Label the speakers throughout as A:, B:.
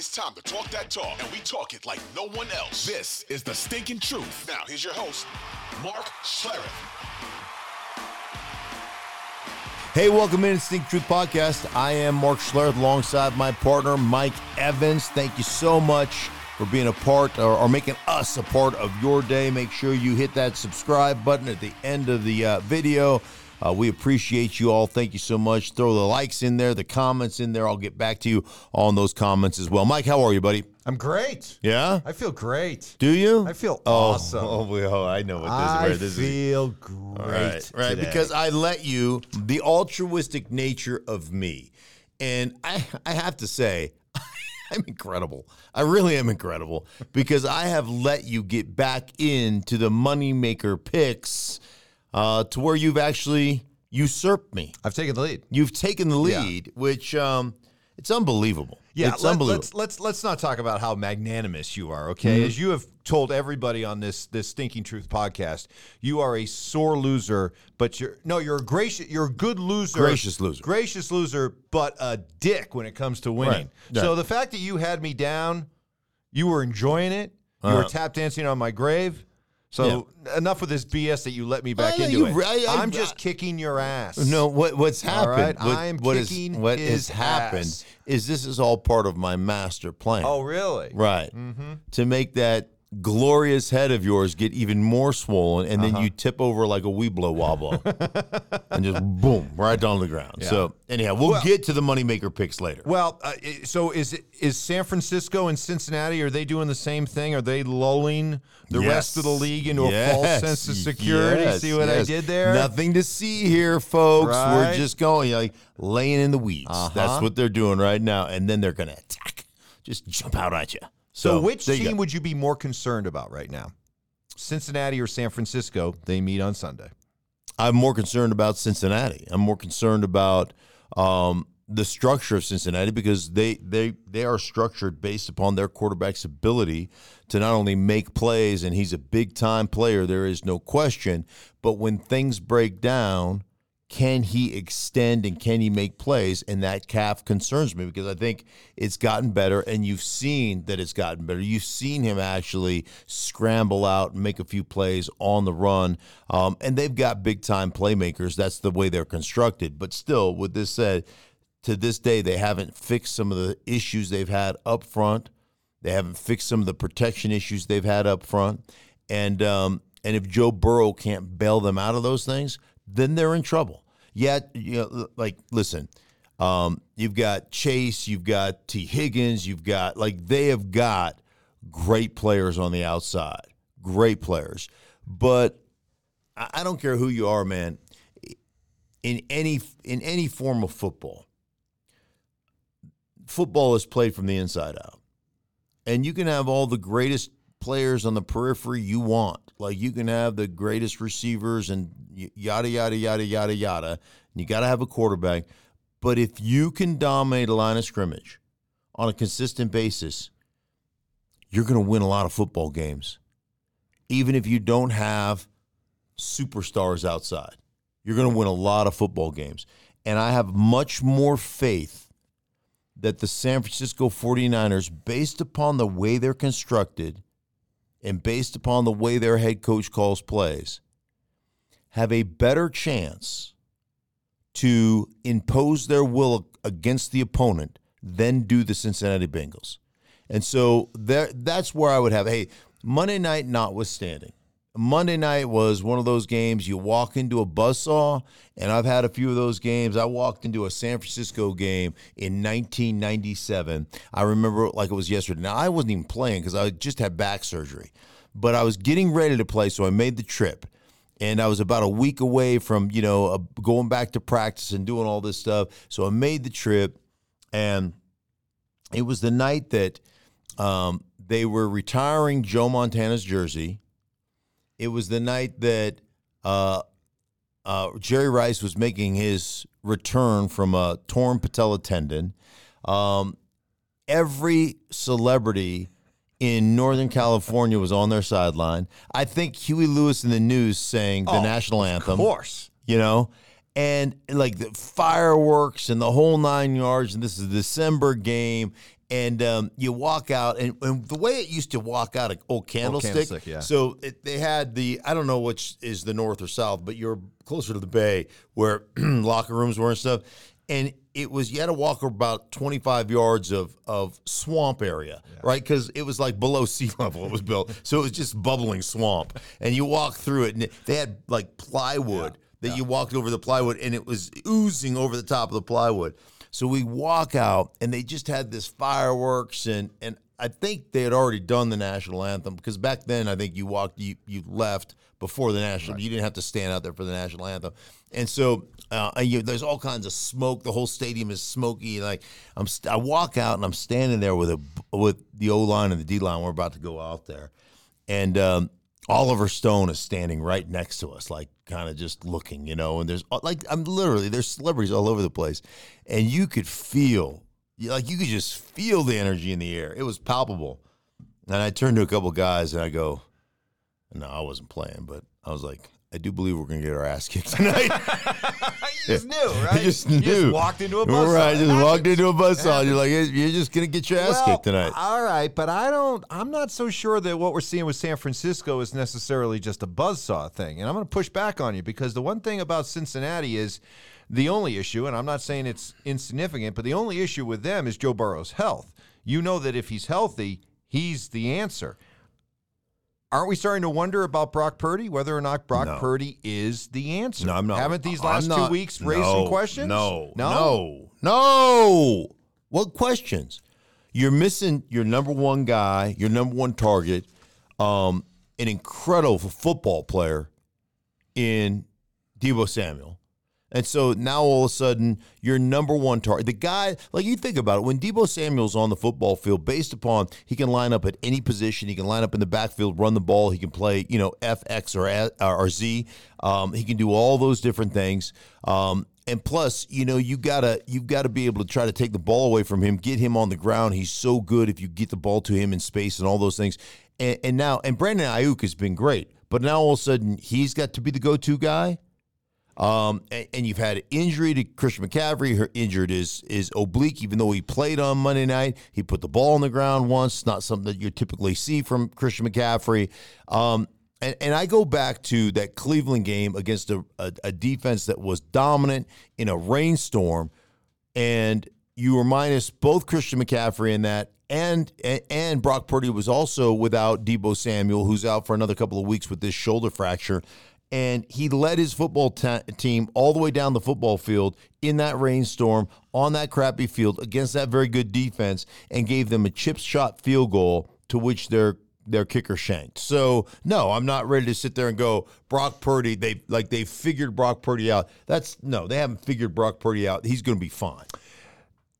A: It's time to talk that talk, and we talk it like no one else. This is the stinking truth. Now, here's your host, Mark Schlereth.
B: Hey, welcome in to Stink Truth Podcast. I am Mark Schlereth alongside my partner, Mike Evans. Thank you so much for being a part or, or making us a part of your day. Make sure you hit that subscribe button at the end of the uh, video. Uh, we appreciate you all. Thank you so much. Throw the likes in there, the comments in there. I'll get back to you on those comments as well. Mike, how are you, buddy?
C: I'm great.
B: Yeah?
C: I feel great.
B: Do you?
C: I feel
B: oh,
C: awesome.
B: Oh, oh, I know what this
C: I
B: is. Right, this
C: feel great.
B: Right, right.
C: today.
B: Because I let you, the altruistic nature of me. And I, I have to say, I'm incredible. I really am incredible because I have let you get back into the moneymaker picks uh, to where you've actually usurped me.
C: I've taken the lead.
B: You've taken the
C: Yeah.
B: lead, which um, it's unbelievable.
C: Yeah,
B: it's
C: let,
B: unbelievable.
C: us let's let's not talk about how magnanimous you are, okay? As you have told everybody on this this Stinking Truth podcast, you are a sore loser, but you're no, you're a gracious, you're a good loser,
B: Gracious loser.
C: gracious loser, but a dick when it comes to winning.
B: Right,
C: So the fact that you had me down, you were enjoying it, you were
B: Uh-huh.
C: tap dancing on my grave. So enough with this BS that you let me back
B: I-
C: into
B: you-
C: it.
B: I-
C: I'm just kicking your ass.
B: No, what what's happened?
C: right,
B: what,
C: I'm
B: what is-
C: kicking
B: what
C: his
B: has happened
C: ass.
B: is this is all part of my master plan.
C: Oh, really?
B: right.
C: Mm-hmm.
B: To make that glorious head of yours get even more swollen, and
C: Uh-huh.
B: then you tip over like a weeblo wobble, and just boom right down to the ground. So anyhow, we'll
C: Well-
B: get to the moneymaker picks later.
C: Well, uh, so is is San Francisco and Cincinnati? Are they doing the same thing? Are they lulling the rest of the league into a
B: Yes.
C: false sense of security?
B: Yes.
C: See what I did there?
B: Nothing to see here, folks. We're just going like laying in the weeds. That's
C: Uh-huh.
B: what they're doing right now, and then they're going to attack, just jump out at you.
C: So, which team would you be more concerned about right now? Cincinnati or San Francisco? They meet on Sunday.
B: I'm more concerned about Cincinnati. I'm more concerned about um, the structure of Cincinnati because they they they are structured based upon their quarterback's ability to not only make plays and he's a big time player. There is no question. But when things break down, can he extend and can he make plays? And that calf concerns me because I think it's gotten better, and you've seen that it's gotten better. You've seen him actually scramble out and make a few plays on the run, um, and they've got big time playmakers. That's the way they're constructed. But still, with this said, to this day, they haven't fixed some of the issues they've had up front. They haven't fixed some of the protection issues they've had up front, and um, and if Joe Burrow can't bail them out of those things, then they're in trouble. Yet, you know, like listen, um, you've got Chase, you've got Tee Higgins, you've got like they have got great players on the outside, great players. But I I don't care who you are, man. In any in any form of football, football is played from the inside out and you can have all the greatest players on the periphery you want. Like you can have the greatest receivers and yada yada yada yada yada. You got to have a quarterback. But if you can dominate a line of scrimmage on a consistent basis, you're going to win a lot of football games. Even if you don't have superstars outside, you're going to win a lot of football games. And I have much more faith that the San Francisco 49ers, based upon the way they're constructed and based upon the way their head coach calls plays, have a better chance to impose their will against the opponent than do the Cincinnati Bengals. And so there, that's where I would have, hey, Monday night notwithstanding, Monday night was one of those games you walk into a buzzsaw, and I've had a few of those games. I walked into a San Francisco game in 1997. I remember it like it was yesterday. Now, I wasn't even playing because I just had back surgery, but I was getting ready to play, so I made the trip. And I was about a week away from, you know, uh, going back to practice and doing all this stuff. So I made the trip, and it was the night that um, they were retiring Joe Montana's jersey. It was the night that uh, uh, Jerry Rice was making his return from a torn patella tendon. Um, every celebrity in Northern California was on their sideline. I think Huey Lewis and the News sang the
C: Oh,
B: national anthem
C: Of course.
B: you know and like the fireworks and the whole nine yards and this is a december game And um, you walk out, and, and the way it used to walk out, of old candlestick.
C: Candlestick, yeah.
B: So it, they had the I don't know which is the north or south, but you're closer to the bay where locker rooms were and stuff. And it was you had to walk about 25 yards of of swamp area, right? Because it was like below sea level. It was built, so it was just bubbling swamp. And you walk through it, and they had like plywood that you walked over the plywood, and it was oozing over the top of the plywood. So we walk out, and they just had this fireworks, and and I think they had already done the national anthem because back then I think you walked, you you left before the national. You didn't have to stand out there for the national anthem, and so uh, you, there's all kinds of smoke. The whole stadium is smoky. Like I'm, st- I walk out and I'm standing there with a with the O line and the D line. We're about to go out there, and um, Oliver Stone is standing right next to us, like kind of just looking, you know. And there's uh, like I'm literally there's celebrities all over the place, and you could feel like you could just feel the energy in the air. It was palpable. And I turned to a couple guys and I go, "No, I wasn't playing, but I was like." I do believe we're going to get our ass kicked tonight.
C: You just knew, right?
B: I just
C: You
B: knew.
C: walked into a buzz
B: Right,
C: saw.
B: Just walked into a buzz saw. You're like, you're just going to get your ass
C: Well,
B: kicked tonight.
C: All right, but I don't. I'm not so sure that what we're seeing with San Francisco is necessarily just a buzzsaw thing. And I'm going to push back on you because the one thing about Cincinnati is the only issue, and I'm not saying it's insignificant, but the only issue with them is Joe Burrow's health. You know that if he's healthy, he's the answer. Aren't we starting to wonder about Brock Purdy, whether or not Brock
B: No.
C: Purdy is the answer?
B: No, I'm not.
C: Haven't these last
B: not-
C: two weeks raised
B: no,
C: some questions?
B: No,
C: no,
B: no, no. What questions? You're missing your number one guy, your number one target, um, an incredible football player in Deebo Samuel. And so now all of a sudden, your number one target, the guy, like you think about it, when Deebo Samuel's on the football field, based upon he can line up at any position, he can line up in the backfield, run the ball, he can play, you know, F, X, or, or Z. Um, he can do all those different things. Um, and plus, you know, you gotta you've got to be able to try to take the ball away from him, get him on the ground. He's so good if you get the ball to him in space and all those things. And, and now, and Brandon Aiyuk has been great, but now all of a sudden he's got to be the go-to guy. Um, and, and you've had injury to Christian McCaffrey. Her injured is is oblique, even though he played on Monday night. He put the ball on the ground once. Not something that you typically see from Christian McCaffrey. Um, and, and I go back to that Cleveland game against a, a, a defense that was dominant in a rainstorm, and you were minus both Christian McCaffrey in that, and and- and Brock Purdy was also without Deebo Samuel, who's out for another couple of weeks with this shoulder fracture. And he led his football ta- team all the way down the football field in that rainstorm on that crappy field against that very good defense, and gave them a chip shot field goal to which their their kicker shanked. So no, I'm not ready to sit there and go Brock Purdy. They like they figured Brock Purdy out. That's no, they haven't figured Brock Purdy out. He's going to be fine.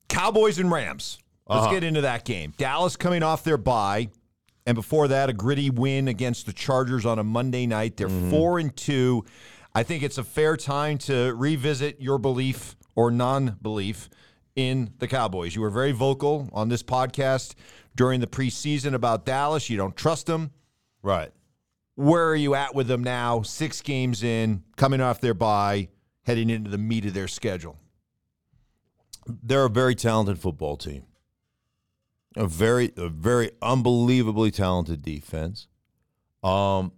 C: Cowboys and Rams. Let's
B: Uh-huh.
C: get into that game. Dallas coming off their bye, and before that, a gritty win against the Chargers on a Monday night. They're
B: Mm-hmm.
C: four and two. I think it's a fair time to revisit your belief or non-belief in the Cowboys. You were very vocal on this podcast during the preseason about Dallas. You don't trust them.
B: Right.
C: Where are you at with them now? Six games in, coming off their bye, heading into the meat of their schedule.
B: They're a very talented football team. A very, a very unbelievably talented defense. Um,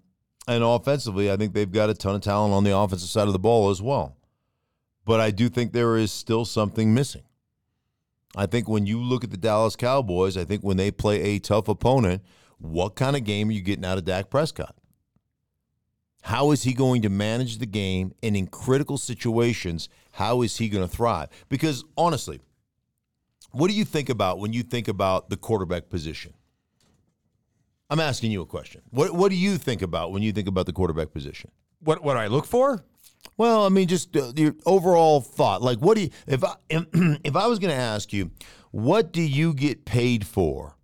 B: and offensively, I think they've got a ton of talent on the offensive side of the ball as well. But I do think there is still something missing. I think when you look at the Dallas Cowboys, I think when they play a tough opponent, what kind of game are you getting out of Dak Prescott? How is he going to manage the game? And in critical situations, how is he going to thrive? Because honestly, what do you think about when you think about the quarterback position? I'm asking you a question. What What do you think about when you think about the quarterback position?
C: What what do I look for?
B: Well, I mean, just uh, your overall thought. Like, what do you? If I if I was going to ask you, what do you get paid for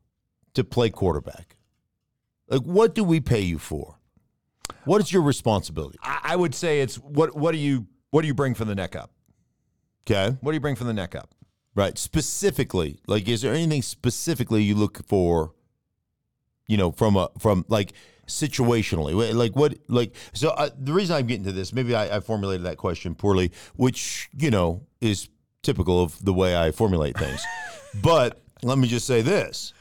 B: to play quarterback? Like, what do we pay you for? What is your responsibility?
C: I, I would say it's what what do you what do you bring from the neck up?
B: Okay,
C: What do you bring from the neck up?
B: Right. Specifically, like, is there anything specifically you look for? You know, from a from like situationally, like what, like so. Uh, the reason I'm getting to this, maybe I, I formulated that question poorly, which you know is typical of the way I formulate things, but let me just say this.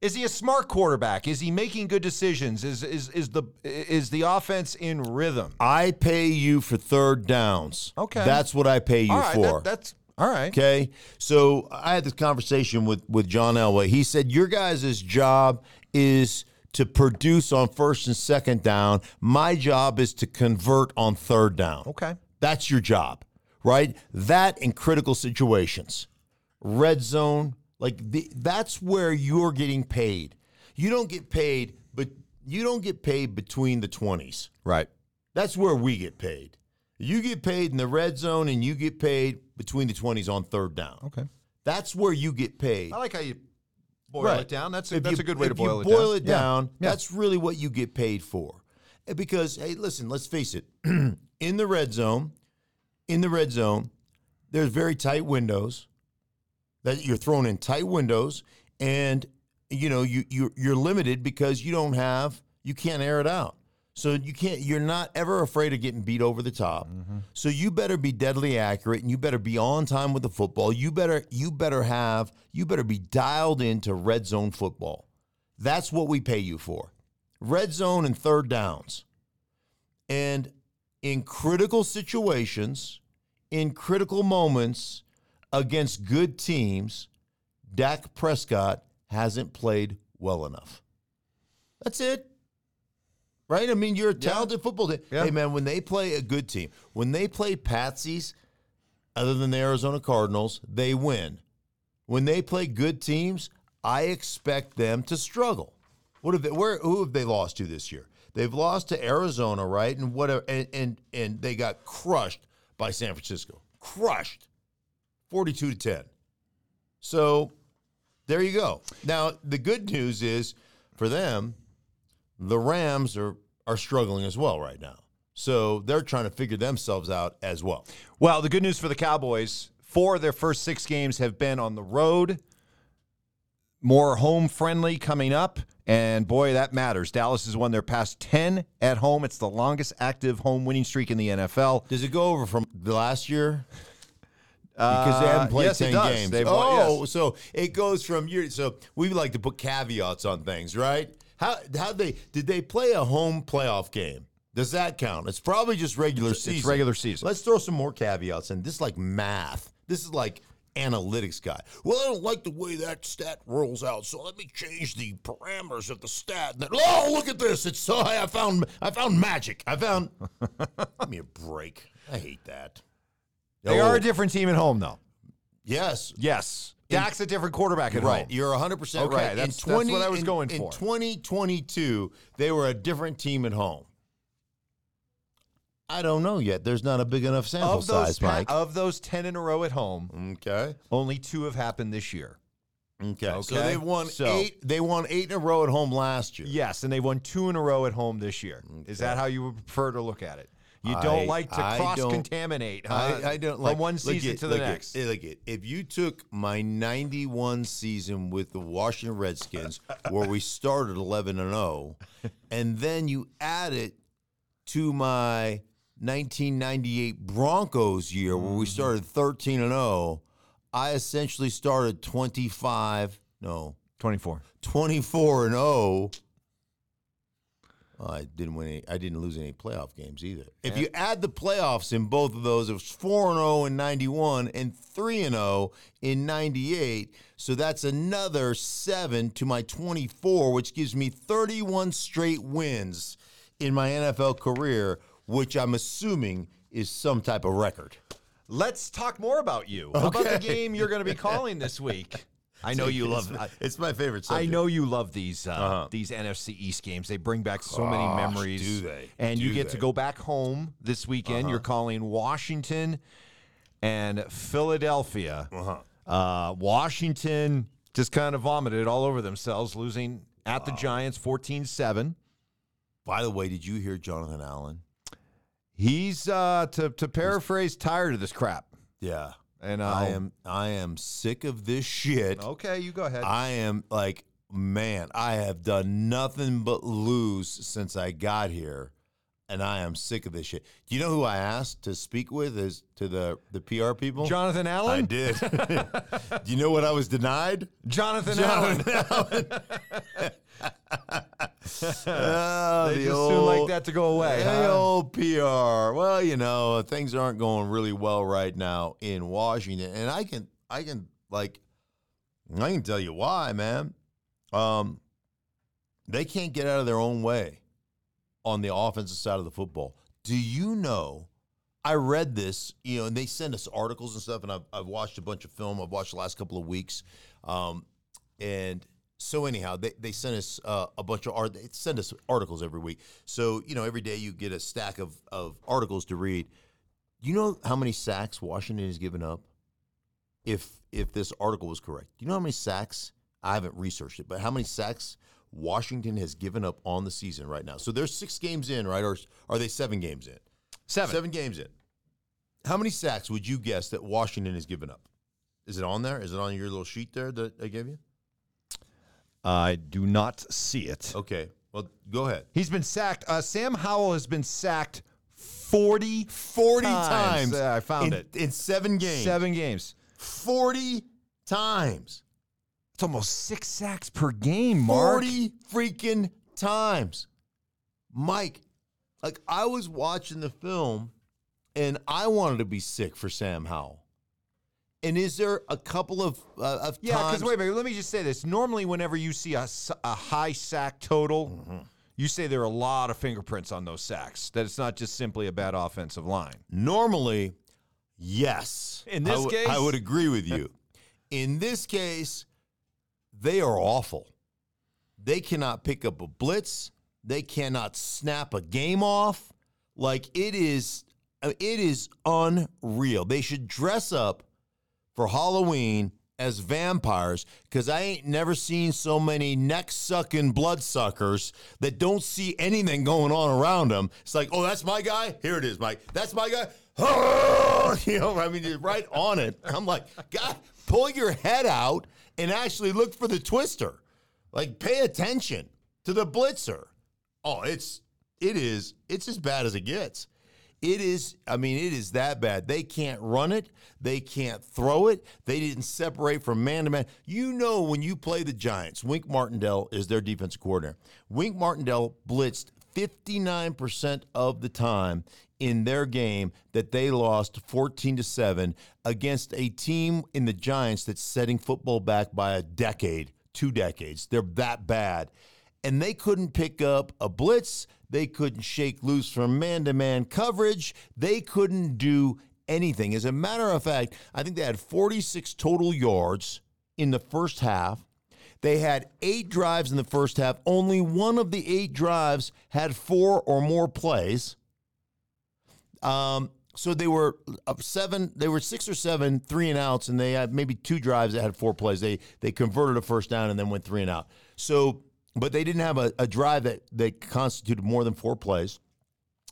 C: Is he a smart quarterback? Is he making good decisions? Is is is the is the offense in rhythm?
B: I pay you for third downs.
C: Okay.
B: That's what I pay you
C: right,
B: for.
C: that- that's all right.
B: Okay. So I had this conversation with with John Elway. He said your guys' job is to produce on first and second down. My job is to convert on third down.
C: Okay.
B: That's your job, right? That in critical situations, red zone, like the, that's where you're getting paid. You don't get paid, but you don't get paid between the twenties.
C: Right.
B: That's where we get paid. You get paid in the red zone, and you get paid between the twenties on third down.
C: Okay.
B: That's where you get paid.
C: I like how you boil
B: Right.
C: it down. That's a,
B: If
C: that's
B: you-
C: a good way to boil
B: you
C: it
B: boil
C: down.
B: Boil
C: it
B: down,
C: Yeah.
B: that's really what you get paid for. Eh, because hey, listen, let's face it. in the red zone, in the red zone, there's very tight windows that you're thrown in tight windows, and you know you you you're limited because you don't have you can't air it out. So you can't. You're not ever afraid of getting beat over the top. Mm-hmm. So you better be deadly accurate, and you better be on time with the football. You better you better have you better be dialed into red zone football. That's what we pay you for. Red zone and third downs. And in critical situations, in critical moments against good teams, Dak Prescott hasn't played well enough. That's it. Right? I mean, you're a talented football team.
C: Yeah.
B: Hey, man, when they play a good team, when they play patsies, other than the Arizona Cardinals, they win. When they play good teams, I expect them to struggle. What have they, where who have they lost to this year? They've lost to Arizona, right? And whatever and and, and they got crushed by San Francisco. Crushed. 42 to 10. So there you go. Now, the good news is for them, the Rams are are struggling as well right now. So they're trying to figure themselves out as well.
C: Well, the good news for the Cowboys, four of their first six games have been on the road. More home friendly coming up. And boy, that matters. Dallas has won their past 10 at home. It's the longest active home winning streak in the NFL.
B: Does it go over from the last year? Because they haven't
C: Uh,
B: played
C: yes, it
B: ten
C: does.
B: games.
C: They've won-
B: oh,
C: yes.
B: so it goes from year. So we like to put caveats on things, right? How how they did they play a home playoff game? Does that count? It's probably just regular
C: It's
B: season.
C: regular season.
B: Let's throw some more caveats in. This is like math. This is like analytics guy. Well, I don't like the way that stat rolls out, so let me change the parameters of the stat. And then, oh, look at this! It's so I found I found magic. I found. give me a break. I hate that.
C: They
B: Oh,
C: are a oh. different team at home, though.
B: Yes.
C: Yes. Dak's a different quarterback at
B: Right.
C: home.
B: You're 100%
C: Okay,
B: right.
C: that's- that's what I was
B: in-
C: going
B: in 2022, they were a different team at home. I don't know yet. There's not a big enough sample
C: Of those,
B: size, Mike.
C: of those 10 in a row at home,
B: okay.
C: only two have happened this year.
B: Okay. So
C: Okay,
B: they've won
C: so-
B: eight. They won eight in a row at home last year.
C: Yes, and they won two in a row at home this year. Is that how you would prefer to look at it? You don't
B: I-
C: like to cross contaminate huh?
B: I, I don't like
C: from one season
B: it-
C: to the
B: look it-
C: next.
B: look it. If you took my '91 season with the Washington Redskins, where we started 11 and 0, and then you add it to my 1998 Broncos year, where
C: Mm-hmm.
B: we started 13 and 0, I essentially started 25. No,
C: 24.
B: 24 and 0. I didn't win any, I didn't lose any playoff games either. If you add the playoffs in both of those, it was 4 and 0 in 91 and 3 and 0 in 98. So that's another 7 to my 24, which gives me 31 straight wins in my NFL career, which I'm assuming is some type of record.
C: Let's talk more about you. How about the game you're going to be calling this week? I know you love.
B: It's,
C: I,
B: it's my favorite
C: I know you love these uh,
B: Uh-huh.
C: these NFC East games. They bring back so many memories.
B: do they?
C: And you get to
B: they? Uh-huh.
C: go back home this weekend. You're calling Washington and Philadelphia.
B: Uh-huh.
C: Uh, Washington just kind of vomited all over themselves, losing at the Giants 14-7.
B: By the way, did you hear Jonathan Allen?
C: He's uh, to to paraphrase, tired of this crap.
B: Yeah.
C: And uh,
B: I am I am sick of this shit.
C: Okay, you go ahead.
B: I am like, man, I have done nothing but lose since I got here. and I am sick of this shit. Do you know who I asked to speak with? Is to the the PR people?
C: Jonathan Allen.
B: I did. Do you know what I was denied?
C: Jonathan, Allen.
B: Oh,
C: They
B: the
C: just
B: old,
C: soon like that to go away.
B: the
C: huh?
B: old PR. Well, you know, things aren't going really well right now in Washington, and I can, I can, like, I can tell you why, man. Um, they can't get out of their own way on the offensive side of the football. Do you know? I read this, you know, and they send us articles and stuff, and I've, I've watched a bunch of film. I've watched the last couple of weeks, um, and so anyhow, they, they send us uh, a bunch of art. They send us articles every week. So you know, every day you get a stack of of articles to read. Do you know how many sacks Washington has given up? If if this article was correct, do you know how many sacks? I haven't researched it, but how many sacks Washington has given up on the season right now? So they're six games in, right? Or are they seven games in?
C: Seven.
B: Seven games in. How many sacks would you guess that Washington has given up? Is it on there? Is it on your little sheet there that I gave you?
C: I do not see it.
B: Okay. Well, go ahead.
C: He's been sacked. Uh, Sam Howell has been sacked 40,
B: 40
C: times.
B: times.
C: Yeah, I found
B: in,
C: it.
B: In seven games.
C: Seven games.
B: 40 times.
C: It's almost six sacks per game, Mark.
B: 40 freaking times. Mike, like I was watching the film and I wanted to be sick for Sam Howell. And is there a couple of, uh, of
C: Yeah, because wait a minute. Let me just say this. Normally, whenever you see a, a high sack total,
B: Mm-hmm.
C: you say there are a lot of fingerprints on those sacks. That it's not just simply a bad offensive line.
B: Normally, yes.
C: In this
B: I w-
C: case?
B: I would agree with you. In this case, they are awful. They cannot pick up a blitz. They cannot snap a game off. Like it is, uh, it is unreal. They should dress up for Halloween as vampires because I ain't never seen so many neck sucking bloodsuckers that don't see anything going on around them. It's like, oh, that's my guy. Here it is, Mike. That's my guy. you know, I mean, you're right on it. I'm like, God, pull your head out and actually look for the twister. Like, pay attention to the blitzer. Oh, it's it is it's as bad as it gets. It is, I mean, it is that bad. They can't run it. They can't throw it. They didn't separate from man to man. You know, when you play the Giants, Wink Martindale is their defensive coordinator. Wink Martindale blitzed 59% of the time in their game that they lost 14 to 7 against a team in the Giants that's setting football back by a decade, two decades. They're that bad and they couldn't pick up a blitz. They couldn't shake loose from man to man coverage. They couldn't do anything. As a matter of fact, I think they had 46 total yards in the first half. They had eight drives in the first half. Only one of the eight drives had four or more plays. Um, so they were up seven. They were six or seven three and outs, and they had maybe two drives that had four plays. They they converted a first down and then went three and out. So, but they didn't have a, a drive that that constituted more than four plays.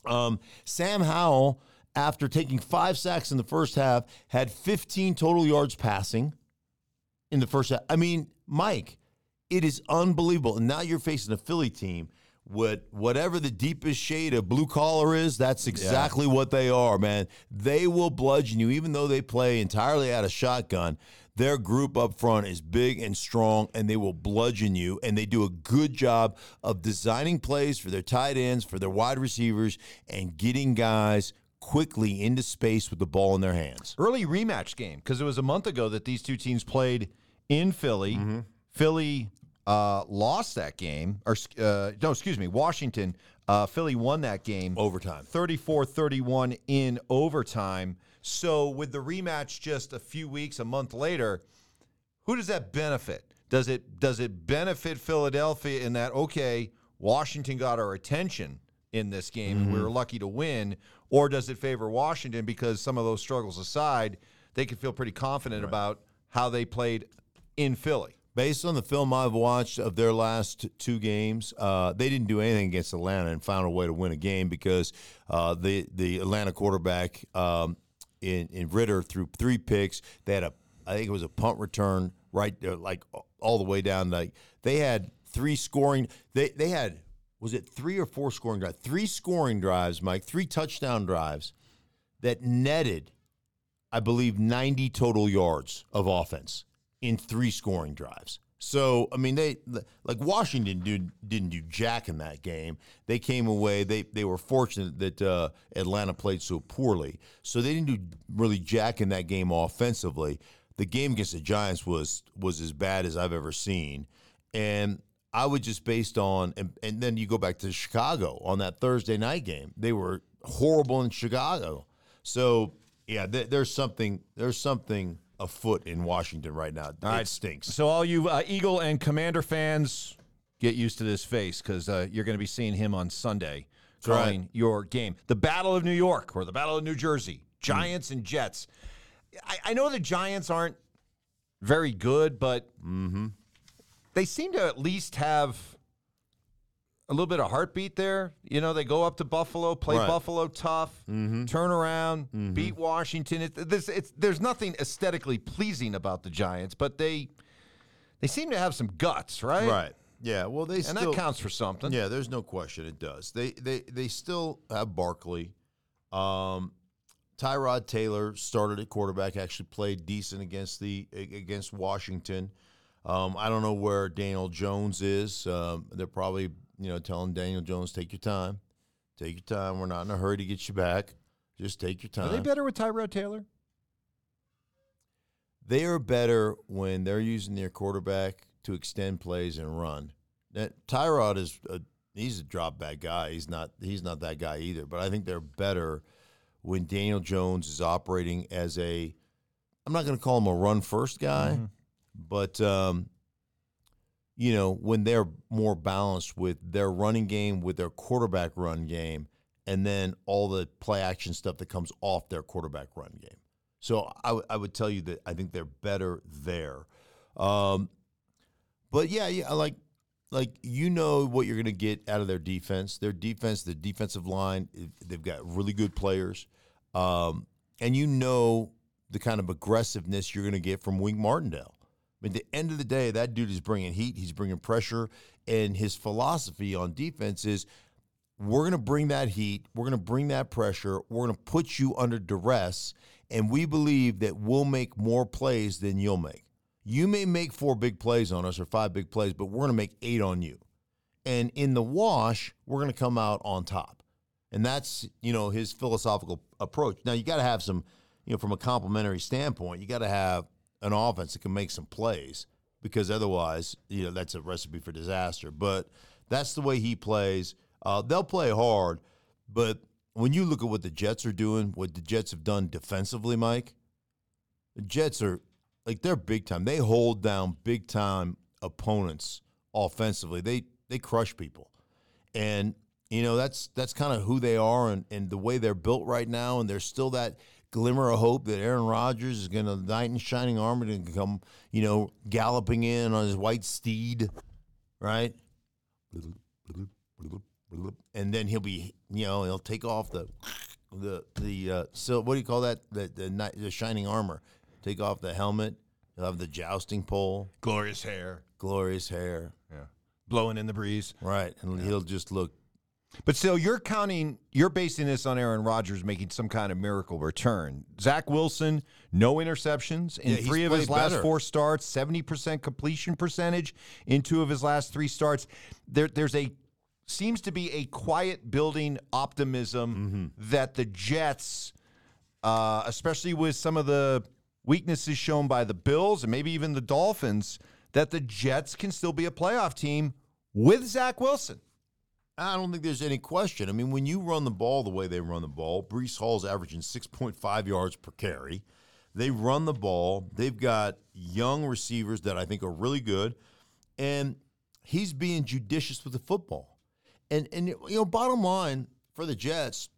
B: Um, Sam Howell, after taking five sacks in the first half, had 15 total yards passing in the first half. I mean, Mike, it is unbelievable. And now you're facing a Philly team. What whatever the deepest shade of blue collar is, that's exactly what they are, man. They will bludgeon you, even though they play entirely out of shotgun. Their group up front is big and strong, and they will bludgeon you. And they do a good job of designing plays for their tight ends, for their wide receivers, and getting guys quickly into space with the ball in their hands.
C: Early rematch game because it was a month ago that these two teams played in Philly. Mm-hmm. Philly uh, lost that game, or uh, no, excuse me, Washington. Uh, Philly won that game
B: Overtime.
C: 34 31 in overtime. So, with the rematch just a few weeks, a month later, who does that benefit? Does it does it benefit Philadelphia in that okay, Washington got our attention in this game and we were lucky to win, or does it favor Washington because some of those struggles aside, they can feel pretty confident about how they played in Philly?
B: Based on the film I've watched of their last two games, uh, they didn't do anything against Atlanta and found a way to win a game because uh, the the Atlanta quarterback um, in in Ridder threw three picks. They had a I think it was a punt return right there, like all the way down. Like they had three scoring. They they had was it three or four scoring drives? Three scoring drives, Mike, three touchdown drives that netted, I believe, 90 total yards of offense in three scoring drives. So, I mean, they like Washington did, didn't do jack in that game. They came away. They they were fortunate that uh, Atlanta played so poorly, so they didn't do really jack in that game offensively. The game against the Giants was was as bad as I've ever seen, and I would just based on and, and then you go back to Chicago on that Thursday night game. They were horrible in Chicago. So yeah, th- there's something there's something afoot in Washington right now.
C: All
B: it
C: right.
B: stinks.
C: So all you uh, Eagle and Commander fans, get used to this face because uh, you're going to be seeing him on Sunday
B: right.
C: calling your game. The Battle of New York or the Battle of New Jersey, Giants and Jets. I, I know the Giants aren't very good, but they seem to at least have a little bit of heartbeat there. You know, they go up to Buffalo, play
B: Right.
C: Buffalo tough, turn around, beat Washington. It, this, it's, there's nothing aesthetically pleasing about the Giants, but they they seem to have some guts, right?
B: Right. Yeah. Well, they
C: And
B: still
C: that counts for something.
B: Yeah, there's no question it does. They they they still have Barkley. Um, Tyrod Taylor started at quarterback. Actually played decent against the against Washington. Um, I don't know where Daniel Jones is. Um, they're probably you know telling Daniel Jones take your time, take your time. We're not in a hurry to get you back. Just take your time.
C: Are they better with Tyrod Taylor?
B: They are better when they're using their quarterback to extend plays and run. That Tyrod is a, he's a drop back guy. He's not he's not that guy either. But I think they're better when Daniel Jones is operating as a I'm not going to call him a run first guy, but um, you know when they're more balanced with their running game, with their quarterback run game, and then all the play action stuff that comes off their quarterback run game. So I, w- I would tell you that I think they're better there. Um, but yeah, yeah, like like you know what you're going to get out of their defense. Their defense, the defensive line, they've got really good players, um, and you know the kind of aggressiveness you're going to get from Wink Martindale. At the end of the day, that dude is bringing heat. He's bringing pressure, and his philosophy on defense is we're going to bring that heat, we're going to bring that pressure, we're going to put you under duress, and we believe that we'll make more plays than you'll make. You may make four big plays on us or five big plays, but we're going to make eight on you. And in the wash, we're going to come out on top. And that's, you know, his philosophical approach. Now, you got to have some, you know, from a complementary standpoint, you got to have an offense that can make some plays because otherwise, you know, that's a recipe for disaster. But that's the way he plays. Uh, they'll play hard, but when you look at what the Jets are doing, what the Jets have done defensively, Mike, the Jets are like they're big time. They hold down big time opponents offensively. They they crush people, and you know that's that's kind of who they are and, and the way they're built right now. And there's still that glimmer of hope that Aaron Rodgers is going to knight in shining armor and come you know galloping in on his white steed, right? And then he'll be you know he'll take off the the the uh, so what do you call that the the, the shining armor? Take off the helmet. He'll have the jousting pole,
C: Glorious hair.
B: glorious hair,
C: Yeah. Blowing in the breeze.
B: right? And he'll just look.
C: But still, you're counting, you're basing this on Aaron Rodgers making some kind of miracle return. Zach Wilson, no interceptions in
B: Yeah,
C: three of his last
B: better.
C: four starts, 70% completion percentage in two of his last three starts. There, there's a, seems to be a quiet building optimism that the Jets, uh, especially with some of the weaknesses shown by the Bills and maybe even the Dolphins, that the Jets can still be a playoff team with Zach Wilson.
B: I don't think there's any question. I mean, when you run the ball the way they run the ball, Breece Hall's averaging 6.5 yards per carry. They run the ball. They've got young receivers that I think are really good, and he's being judicious with the football. And and you know, bottom line for the Jets,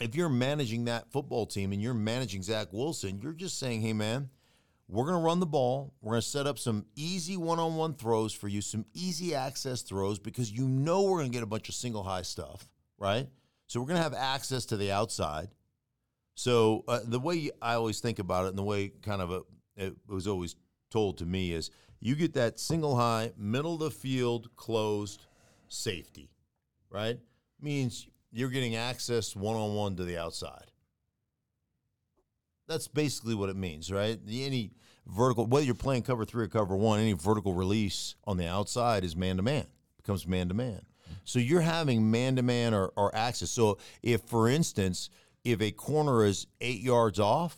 B: if you're managing that football team and you're managing Zach Wilson, you're just saying, "Hey, man, we're going to run the ball. We're going to set up some easy one-on-one throws for you, some easy access throws because you know we're going to get a bunch of single high stuff, right? So we're going to have access to the outside. So uh, the way I always think about it, and the way kind of a, it was always told to me is, you get that single high, middle of the field, closed safety, right? Means you're getting access one on one to the outside. That's basically what it means, right? Any vertical, whether you're playing cover three or cover one, any vertical release on the outside is man to man, becomes man to man. So you're having man to man or access. So if, for instance, if a corner is eight yards off,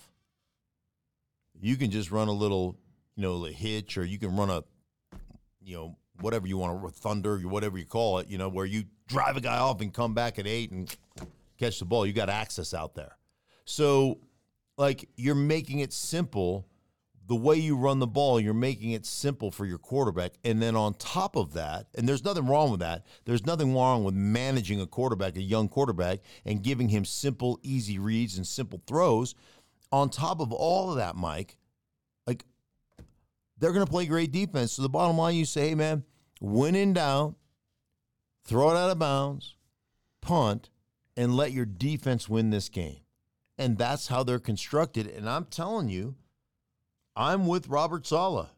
B: you can just run a little, you know, a hitch, or you can run a, you know, whatever you want to thunder, or whatever you call it, you know, where you drive a guy off and come back at eight and catch the ball. You got access out there. So, like, you're making it simple. The way you run the ball, you're making it simple for your quarterback. And then on top of that, and there's nothing wrong with that, there's nothing wrong with managing a quarterback, a young quarterback, and giving him simple, easy reads and simple throws. On top of all of that, Mike, like, they're going to play great defense. So the bottom line, you say, hey, man, when in doubt, throw it out of bounds, punt, and let your defense win this game. And that's how they're constructed. And I'm telling you, I'm with Robert Saleh.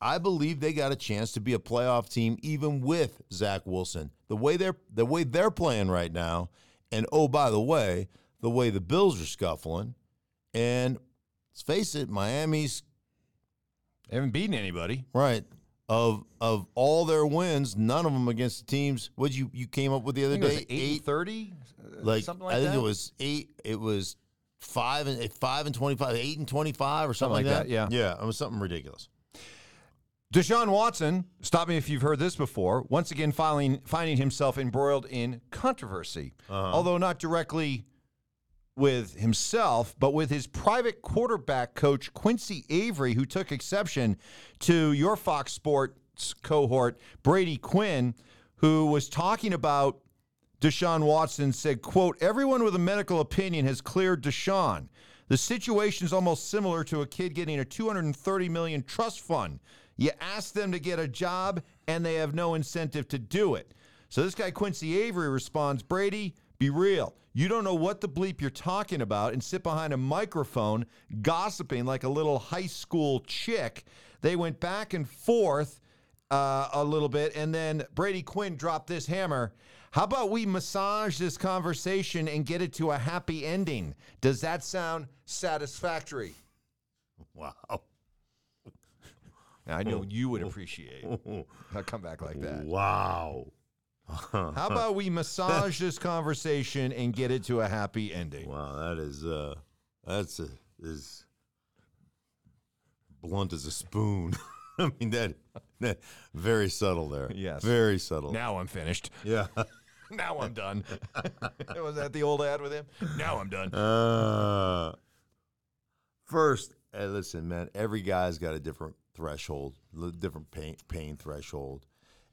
B: I believe they got a chance to be a playoff team even with Zach Wilson. The way they're the way they're playing right now, and oh by the way, the way the Bills are scuffling, and let's face it, Miami's
C: They haven't beaten anybody.
B: Right. Of of all their wins, none of them against the teams. What you you came up with the other day?
C: Eight thirty, uh,
B: like,
C: something like
B: I think
C: that.
B: it was eight. It was five and eh, five and twenty five, eight and twenty five, or something,
C: Something like
B: like
C: that,
B: yeah, yeah, it was something ridiculous.
C: Deshaun Watson, stop me if you've heard this before, once again filing, finding himself embroiled in controversy. Uh-huh. Although not directly with himself, but with his private quarterback coach, Quincy Avery, who took exception to your Fox Sports cohort, Brady Quinn, who was talking about Deshaun Watson said, quote, everyone with a medical opinion has cleared Deshaun. The situation is almost similar to a kid getting a 230 million trust fund. You ask them to get a job and they have no incentive to do it. So this guy Quincy Avery responds, Brady, be real. You don't know what the bleep you're talking about and sit behind a microphone gossiping like a little high school chick. They went back and forth uh, a little bit, and then Brady Quinn dropped this hammer. How about we massage this conversation and get it to a happy ending? Does that sound satisfactory?
B: Wow.
C: I know you would appreciate a comeback like that.
B: Wow.
C: How about we massage this conversation and get it to a happy ending?
B: Wow, that is uh that's a, is blunt as a spoon. I mean that, that very subtle there.
C: Yes.
B: Very subtle.
C: Now I'm finished.
B: yeah.
C: Now I'm done. Was that the old ad with him? Now I'm done.
B: Uh, first, hey, listen, man. Every guy's got a different threshold, different pain pain threshold,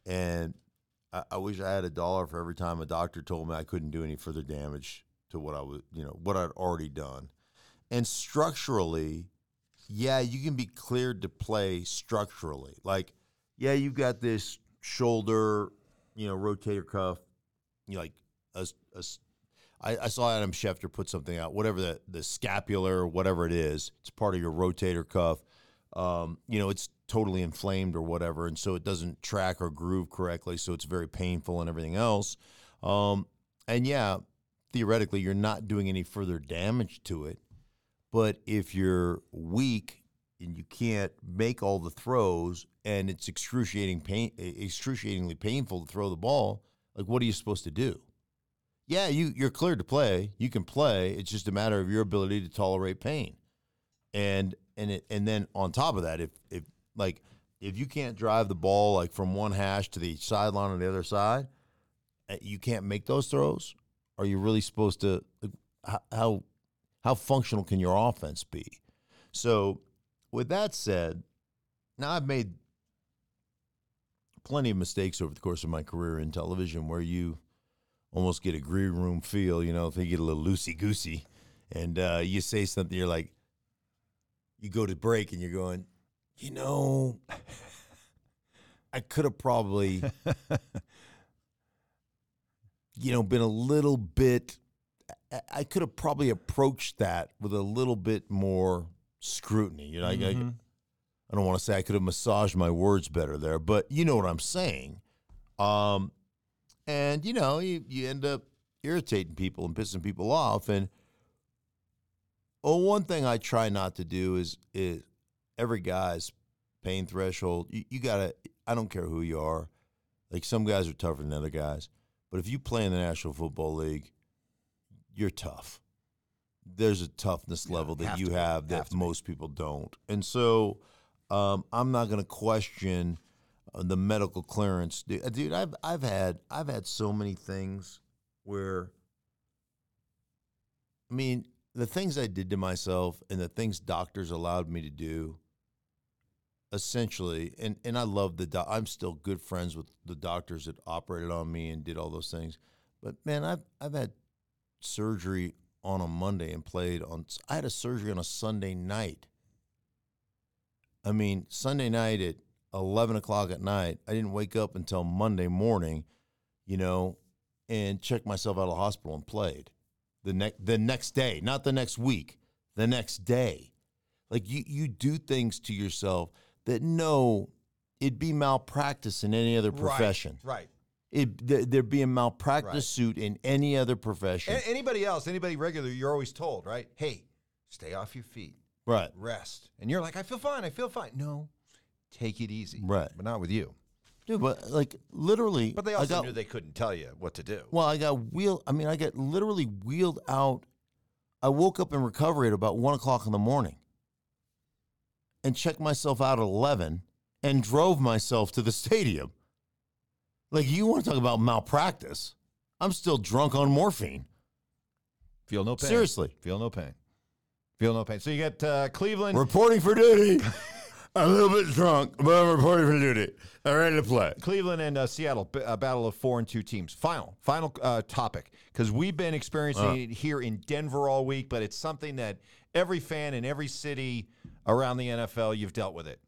B: and I, I wish I had a dollar for every time a doctor told me I couldn't do any further damage to what I was, you know, what I'd already done. And structurally, yeah, you can be cleared to play structurally. Like, yeah, you've got this shoulder, you know, rotator cuff, you know, like a, a I, I saw Adam Schefter put something out, whatever the, the scapular or whatever it is, it's part of your rotator cuff. Um, you know, it's totally inflamed or whatever, and so it doesn't track or groove correctly, so it's very painful and everything else. Um, and yeah, theoretically, you're not doing any further damage to it. But if you're weak and you can't make all the throws, and it's excruciating pain, excruciatingly painful to throw the ball, like what are you supposed to do? Yeah, you you're cleared to play. You can play. It's just a matter of your ability to tolerate pain. And and it and then on top of that, if if like if you can't drive the ball like from one hash to the sideline on the other side, uh, you can't make those throws. Are you really supposed to? How how functional can your offense be? So, with that said, now I've made plenty of mistakes over the course of my career in television where you almost get a green room feel, you know, you get a little loosey goosey and uh, you say something, you're like, you go to break and you're going, you know, I could have probably, you know, been a little bit, I- could have probably approached that with a little bit more scrutiny. You know, I- I, I don't want to say I could have massaged my words better there, but you know what I'm saying. Um, And you know, you, you end up irritating people and pissing people off. And oh, one thing I try not to do is is every guy's pain threshold. You, you gotta. I don't care who you are. Like some guys are tougher than other guys, but if you play in the National Football League, you're tough. There's a toughness level that you have
C: Have
B: that most people don't, and so um, I'm not going to question uh, the medical clearance, dude. uh, Dude, I've I've had I've had so many things where, I mean, the things I did to myself and the things doctors allowed me to do. Essentially, and and I love the I'm still good friends with the doctors that operated on me and did all those things. But man, I've I've had surgery on a Monday and played on. I had a surgery on a Sunday night. I mean, Sunday night at eleven o'clock at night. I didn't wake up until Monday morning, you know, and checked myself out of the hospital and played the next the next day, not the next week, the next day. Like you you do things to yourself that no, it'd be malpractice in any other profession.
C: Right.
B: It there- there'd be a malpractice
C: Right.
B: suit in any other profession.
C: A- anybody else, anybody regular, you're always told, right? Hey, stay off your feet,
B: right.
C: rest. And you're like, I feel fine, I feel fine. No, take it easy.
B: Right.
C: But not with you.
B: Dude, but like literally
C: But they
B: I
C: also
B: got-
C: knew they couldn't tell you what to do.
B: Well, I got wheeled. I mean, I got literally wheeled out. I woke up in recovery at about one o'clock in the morning and checked myself out at 11 and drove myself to the stadium. Like, you want to talk about malpractice? I'm still drunk on morphine.
C: Feel no pain.
B: Seriously.
C: Feel no pain. Feel no pain. So you got uh, Cleveland.
B: Reporting for duty. A little bit drunk, but I'm reporting for duty. I'm ready to play.
C: Cleveland and uh, Seattle, b- a battle of four and two teams. Final, final uh, topic, because we've been experiencing it here in Denver all week, but it's something that every fan in every city around the NFL, you've dealt with it.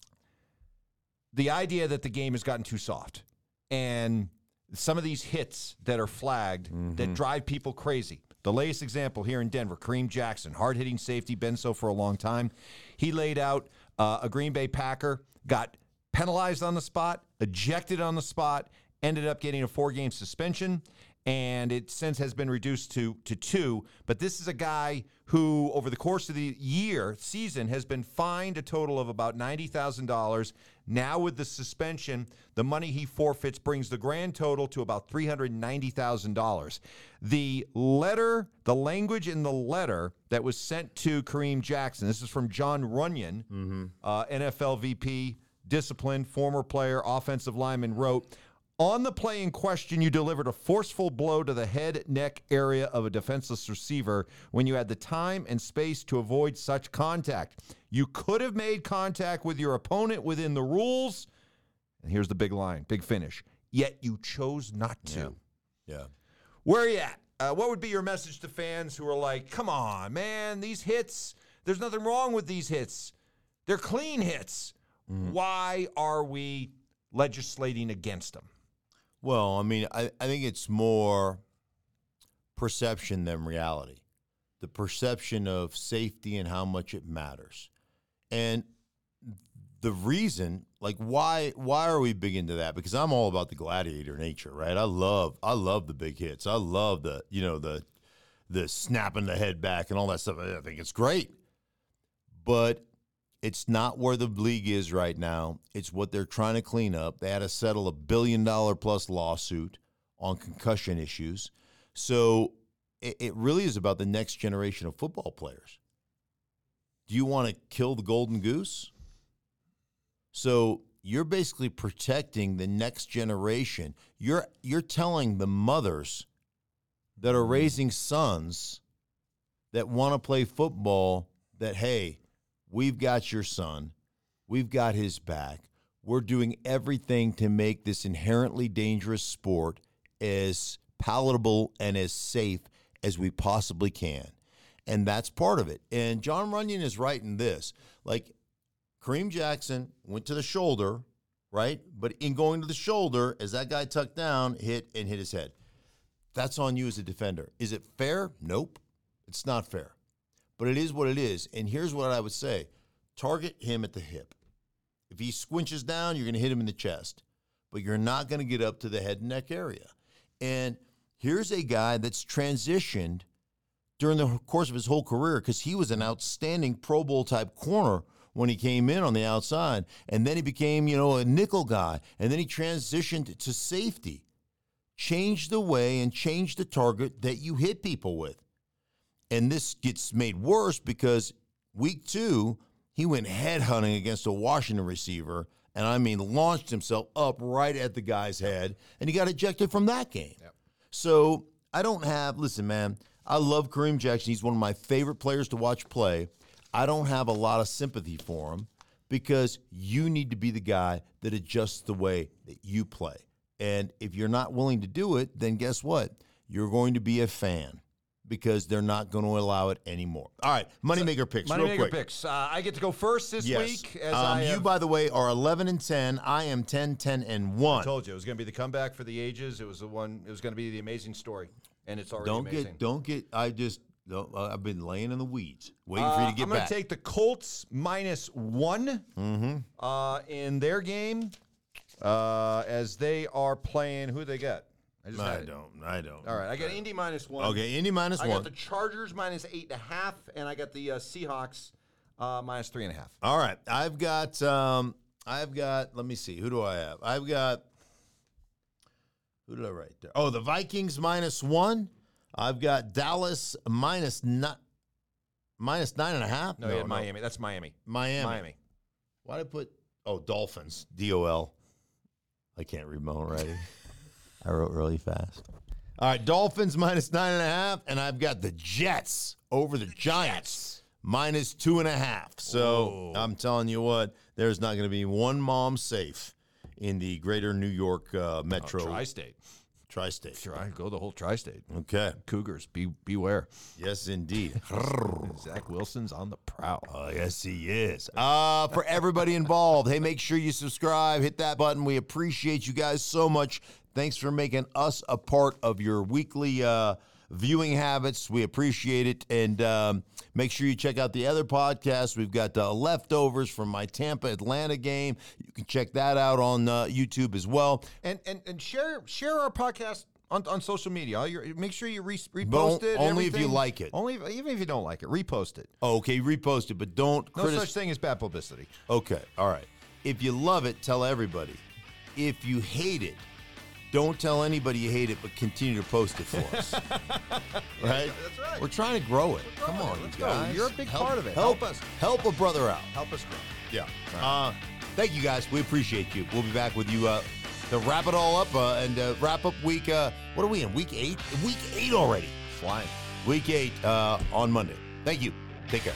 C: The idea that the game has gotten too soft, and some of these hits that are flagged that drive people crazy. The latest example here in Denver, Kareem Jackson, hard hitting safety, been so for a long time. He laid out uh, a Green Bay Packer, got penalized on the spot, ejected on the spot, ended up getting a four game suspension, and it since has been reduced to, to two. But this is a guy who, over the course of the year, season, has been fined a total of about $90,000. Now, with the suspension, the money he forfeits brings the grand total to about $390,000. The letter, the language in the letter that was sent to Kareem Jackson, this is from Jon Runyan, uh, NFL VP, discipline, former player, offensive lineman, wrote, on the play in question, you delivered a forceful blow to the head neck area of a defenseless receiver when you had the time and space to avoid such contact. You could have made contact with your opponent within the rules. And here's the big line, big finish. Yet you chose not to.
B: Yeah.
C: Where are you at? Uh, what would be your message to fans who are like, come on, man, these hits, there's nothing wrong with these hits. They're clean hits. Why are we legislating against them?
B: Well, I mean, I, I think it's more perception than reality. The perception of safety and how much it matters. And the reason, like why why are we big into that? Because I'm all about the gladiator nature, right? I love I love the big hits. I love the, you know, the the snapping the head back and all that stuff. I think it's great. But it's not where the league is right now. It's what they're trying to clean up. They had to settle a billion dollar plus lawsuit on concussion issues. So it, it really is about the next generation of football players. Do you want to kill the golden goose? So you're basically protecting the next generation. You're you're telling the mothers that are raising sons that want to play football that hey, we've got your son. We've got his back. We're doing everything to make this inherently dangerous sport as palatable and as safe as we possibly can. And that's part of it. And Jon Runyan is right in this. Like Kareem Jackson went to the shoulder, right? But in going to the shoulder, as that guy tucked down, hit and hit his head. That's on you as a defender. Is it fair? Nope. It's not fair. But it is what it is. And here's what I would say target him at the hip. If he squinches down, you're going to hit him in the chest, but you're not going to get up to the head and neck area. And here's a guy that's transitioned during the course of his whole career because he was an outstanding Pro Bowl type corner when he came in on the outside. And then he became, you know, a nickel guy. And then he transitioned to safety. Changed the way and changed the target that you hit people with. And this gets made worse because week two, he went headhunting against a Washington receiver. And I mean, launched himself up right at the guy's head. And he got ejected from that game. So I don't have, listen, man, I love Kareem Jackson. He's one of my favorite players to watch play. I don't have a lot of sympathy for him because you need to be the guy that adjusts the way that you play. And if you're not willing to do it, then guess what? You're going to be a fan because they're not going to allow it anymore. All right, moneymaker picks. real
C: Moneymaker
B: quick.
C: picks. Uh, I get to go first this
B: Yes.
C: week. As
B: Um, you, by the way, are 11 and 10. I am 10, 10, and 1.
C: I told you, it was going to be the comeback for the ages. It was the one. It was going to be the amazing story, and it's already
B: Don't
C: amazing.
B: get, don't get, I just, don't, uh, I've been laying in the weeds, waiting for you
C: Uh,
B: to get
C: I'm going
B: back.
C: to take the Colts minus one
B: Mm-hmm.
C: uh, in their game uh, as they are playing. Who they got? I just
B: I
C: it.
B: don't, I don't.
C: All right, I got Indy minus one.
B: Okay, Indy minus
C: I
B: one.
C: got the Chargers minus eight and a half, and I got the uh, Seahawks uh, minus three and a half.
B: All right, I've got, um, I've got, let me see, who do I have? I've got, who did I write there? Oh, the Vikings minus one. I've got Dallas minus not, minus nine and a half.
C: No, yeah, Miami. That's Miami.
B: Miami.
C: Miami.
B: Why did I put? Oh, Dolphins. D O L. I can't read my own writing. I wrote really fast. All right, Dolphins minus nine and a half, and I've got the Jets over the, Giants minus two and a half. So I'm telling you what, there's not going to be one mom safe in the greater New York uh, metro
C: Tri-state.
B: tri-state.
C: Sure, I go the whole tri-state.
B: Okay.
C: Cougars, be beware.
B: Yes, indeed.
C: Zach Wilson's on the prowl.
B: Oh, yes, he is. Uh, for everybody involved, hey, make sure you subscribe, hit that button. We appreciate you guys so much. Thanks for making us a part of your weekly uh, viewing habits. We appreciate it. And um, make sure you check out the other podcasts. We've got uh, leftovers from my Tampa Atlanta game. You can check that out on uh, YouTube as well.
C: and and and share share our podcast on, on social media. Make sure you re- repost it.
B: only if you like it.
C: Only if, even if you don't like it, repost it.
B: Oh, okay, repost it, but don't
C: No such thing as bad publicity.
B: Okay, all right. If you love it, tell everybody. If you hate it, don't tell anybody you hate it, but continue to post it for us. right?
C: that's right.
B: We're trying to grow it. Come on.
C: Let's
B: you
C: go.
B: guys.
C: You're a big
B: Help-
C: part of it.
B: Help,
C: Help us.
B: Help a brother out.
C: Help us grow.
B: Yeah. Uh, thank you guys. We appreciate you. We'll be back with you uh, to wrap it all up uh, and uh, wrap up week. Uh, what are we in? Week eight. Week eight already.
C: Flying.
B: Week eight uh, on Monday. Thank you. Take care.